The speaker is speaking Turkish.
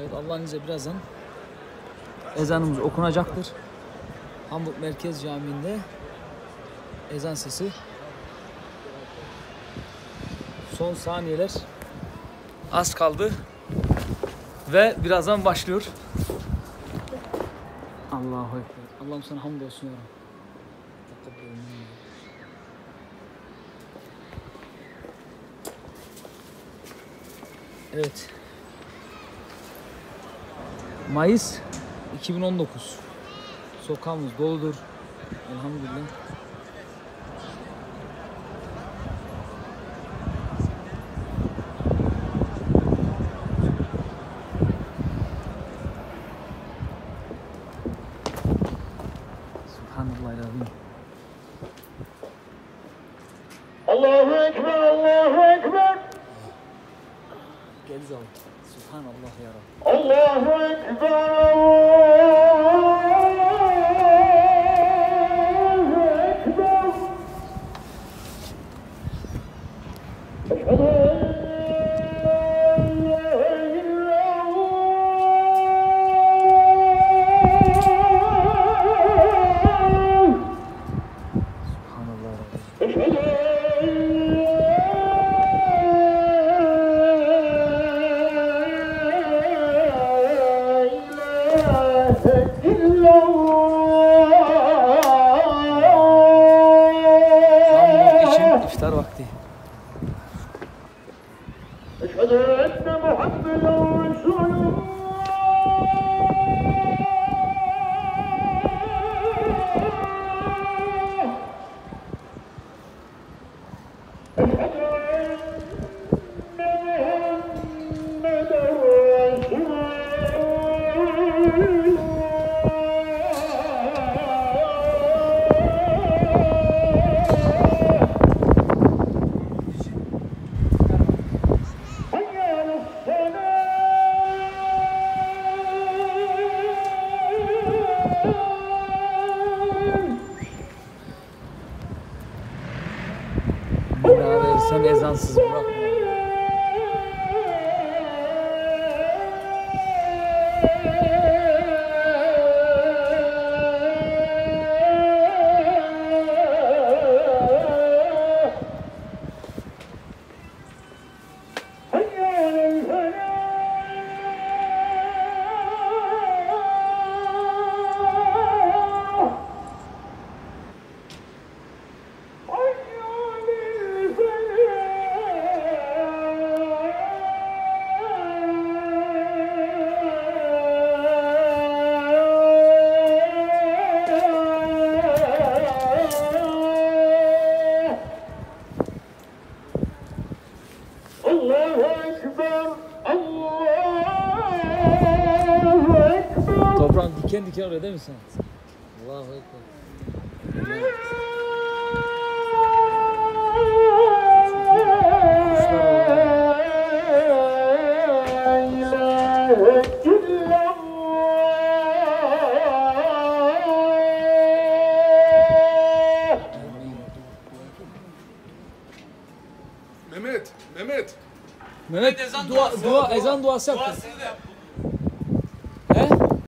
Evet Allah'ın izniyle birazdan ezanımız okunacaktır. Hamburg Merkez Camii'nde ezan sesi. Son saniyeler az kaldı ve birazdan başlıyor. Allahu Ekber. Allah'ım sana hamdolsun ya. Evet. Mayıs 2019. Sokağımız doludur. Elhamdülillah. Subhanallah. Allahu Ekber, يجزعه سبحان الله يا رب. الله أكبر الله أكبر. الافطار وقتي اشهد ان محمد رسول الله. اشهد Bunlar sandaysans siz bırakın. Toprağın diken diken oluyor değil mi sen? Allahu Ekber. Mehmet, Mehmet. Mehmet dua, dua, ezan duası yaptı. Duasını da yaptı.